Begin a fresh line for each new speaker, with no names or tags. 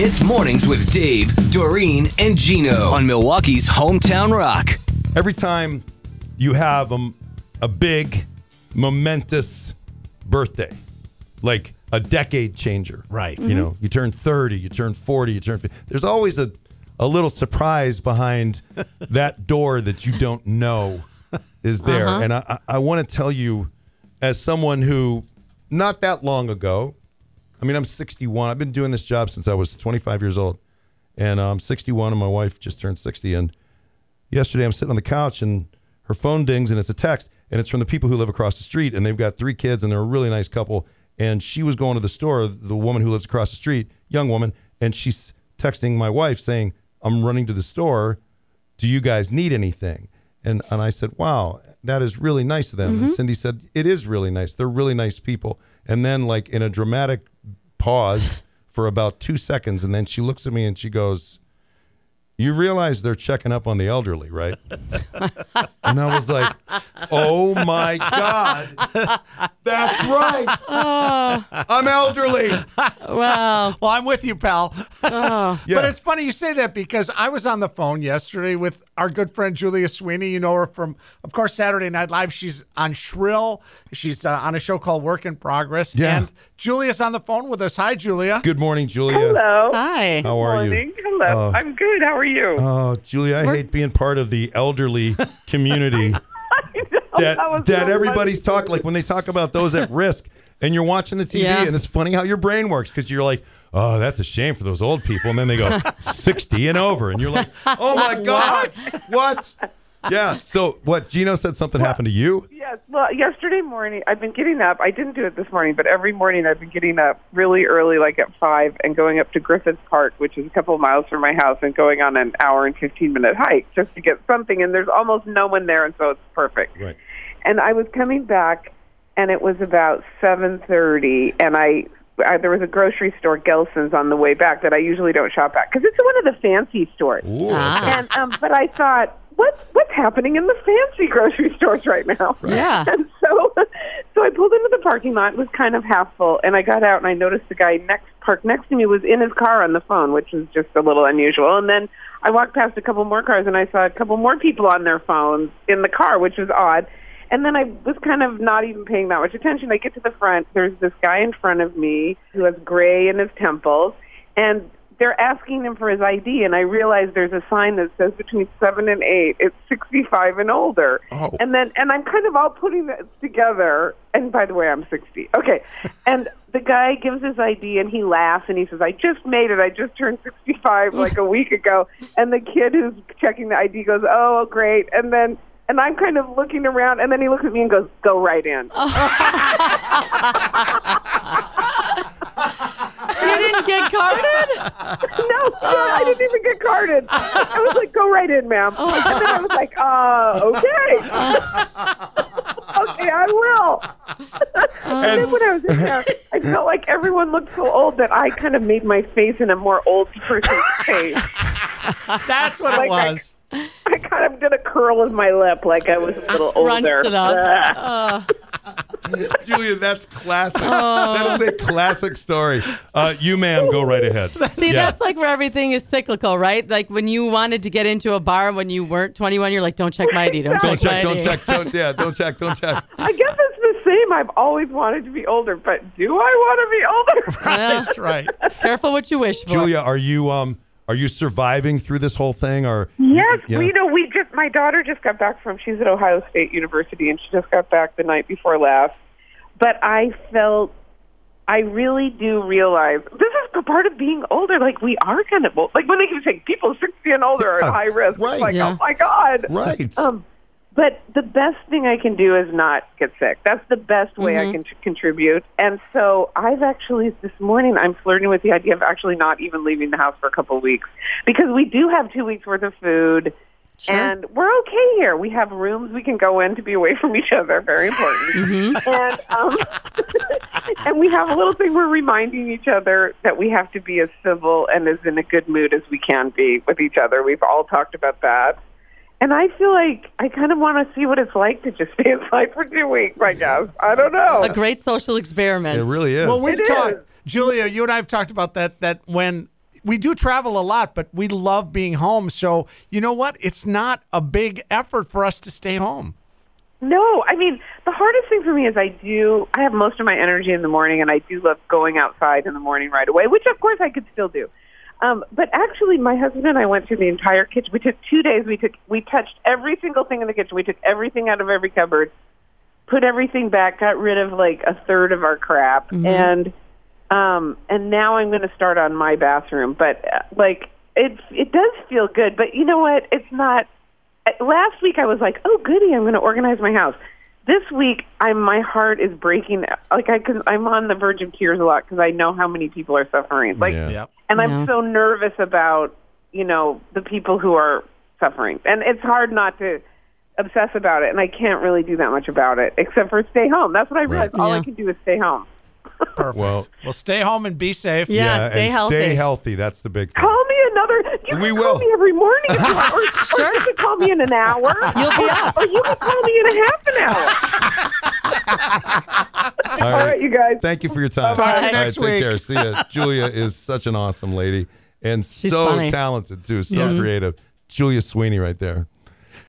It's Mornings with Dave, Doreen, and Gino on Milwaukee's Hometown Rock.
Every time you have a, a big, momentous birthday, like a decade changer,
Right.
You know, mm-hmm. you turn 30, you turn 40, you turn 50. There's always a, a little surprise behind that door that you don't know is there. Uh-huh. And I, I, I want to tell you, as someone who, not that long ago, I mean, I'm 61. I've been doing this job since I was 25 years old. And I'm 61, and my wife just turned 60. And yesterday I'm sitting on the couch, and her phone dings, and it's a text, and it's from the people who live across the street. And they've got three kids, and they're a really nice couple. And she was going to the store, the woman who lives across the street, young woman, and she's texting my wife saying, I'm running to the store. Do you guys need anything? And, and I said, wow, that is really nice of them. And mm-hmm. Cindy said, it is really nice. They're really nice people. And then, like, in a dramatic pause for about two seconds, and then she looks at me and she goes, You realize they're checking up on the elderly, right? and I was like, Oh my God. That's right. Ah. I'm elderly.
Wow.
Well, I'm with you, pal.
Oh.
Yeah.
But it's funny you say that because I was on the phone yesterday with our good friend Julia Sweeney. You know her from, of course, Saturday Night Live. She's on Shrill. She's uh, on a show called Work in Progress.
Yeah.
And Julia's on the phone with us. Hi, Julia.
Good morning, Julia.
Hello.
Hi.
How are
Morning.
you?
Hello.
Oh.
I'm good. How are you?
Oh, Julia, I hate being part of the elderly community. that
That was so
everybody's
funny.
talking like when they talk about those at risk and you're watching the TV
Yeah.
and it's funny how your brain works because you're like oh that's a shame for those old people and then they go 60 and over and you're like oh my god what yeah so what Gino said something happened to you
Yes. Well, yesterday morning, I've been getting up. I didn't do it this morning, but every morning I've been getting up really early, like at five, and going up to Griffith Park, which is a couple of miles from my house, and going on an hour and fifteen minute hike just to get something. And there's almost no one there, and so it's perfect.
right
and I was coming back, and it was about seven thirty, and I, I there was a grocery store, Gelson's, on the way back that I usually don't shop at because it's one of the fancy stores.
Ooh,
Ah.
And um, but I thought, what's what's happening in the fancy grocery stores right now?
Yeah.
And so, so I pulled into the parking lot. It was kind of half full, and I got out and I noticed the guy next parked next to me was in his car on the phone, which was just a little unusual. And then I walked past a couple more cars, and I saw a couple more people on their phones in the car, which was odd. And then I was kind of not even paying that much attention. I get to the front. There's this guy in front of me who has gray in his temples, and they're asking him for his ID. And I realize there's a sign that says between seven and eight, it's 65 and older.
Oh.
And then, and I'm kind of all putting that together. And by the way, I'm 60. Okay. And the guy gives his ID and he laughs and he says, I just made it. I just turned 65 like a week ago. And the kid who's checking the ID goes, Oh, great. And then, and I'm kind of looking around, and then he looks at me and goes, "Go right in."
You didn't get carded?
No, I didn't even get carded. I was like, "Go right in, ma'am." And then I was like, "Uh, okay, okay, I will." and then when I was in there, I felt like everyone looked so old that I kind of made my face in a more old person's face.
That's what it
Like I-
was.
I kind of did a curl of my lip, like I was a little
Crunched
older.
it up.
Julia that's classic that is a classic story uh, you ma'am go right ahead
See,
Yeah.
that's like where everything is cyclical, right? Like when you wanted to get into a bar when you weren't 21, you're like, don't check my ID, don't,
don't check
my
don't
ID.
check don't yeah don't check don't check
I guess it's the same. I've always wanted to be older, but do I want to be older?
Yeah.
That's right.
Careful what you wish for.
Julia, are you um are you surviving through this whole thing or
Yes,
Yeah.
we know. We just my daughter just got back from. She's at Ohio State University, and she just got back the night before last. But I felt, I really do realize this is part of being older. Like we are kind of old. Like when they can say people sixty and older are at high risk.
right.
It's like
Yeah.
oh my god.
right
Um, but the best thing I can do is not get sick. That's the best way I can t- contribute. And so I've actually this morning I'm flirting with the idea of actually not even leaving the house for a couple of weeks because we do have two weeks worth of food.
Sure.
And we're okay here. We have rooms we can go in to be away from each other. Very important. And um, and we have a little thing we're reminding each other that we have to be as civil and as in a good mood as we can be with each other. We've all talked about that. And I feel like I kind of want to see what it's like to just stay inside for two weeks. I guess I don't know.
a great social experiment.
it really is
Well, we've
It
talked,
is.
Julia. You and I have talked about that. That when we do travel a lot, but we love being home. So you know what? It's not a big effort for us to stay home.
No, I mean the hardest thing for me is I do. I have most of my energy in the morning, and I do love going outside in the morning right away, which of course I could still do. Um, but actually, my husband and I went through the entire kitchen. We took two days. We took we touched every single thing in the kitchen. We took everything out of every cupboard, put everything back, got rid of like a third of our crap, and um, and now I'm going to start on my bathroom. But uh, like it it does feel good. But you know what? It's not. uh, Last week I was like, oh goody, I'm going to organize my house. This week, I'm my heart is breaking. Like I can, I'm on the verge of tears a lot because I know how many people are suffering. Like,
Yeah.
Yep.
and I'm so nervous about you know the people who are suffering, and it's hard not to obsess about it. And I can't really do that much about it except for stay home. That's what I realized. All I can do is stay home.
Perfect.
Well-
Well, stay home and be safe.
Yeah. stay
and
healthy.
Stay healthy. That's the big thing.
Call me another. You
We will.
call me every morning if you want, or, or you can call me in an hour.
You'll be up.
or you can call me in a half an hour.
All
All right, you guys.
Thank you for your time.
Talk to you
All right,
next
take
week.
care. See ya. Julia is such an awesome lady and
She's
so
funny.
talented too, so
Yes.
creative. Julia Sweeney right there.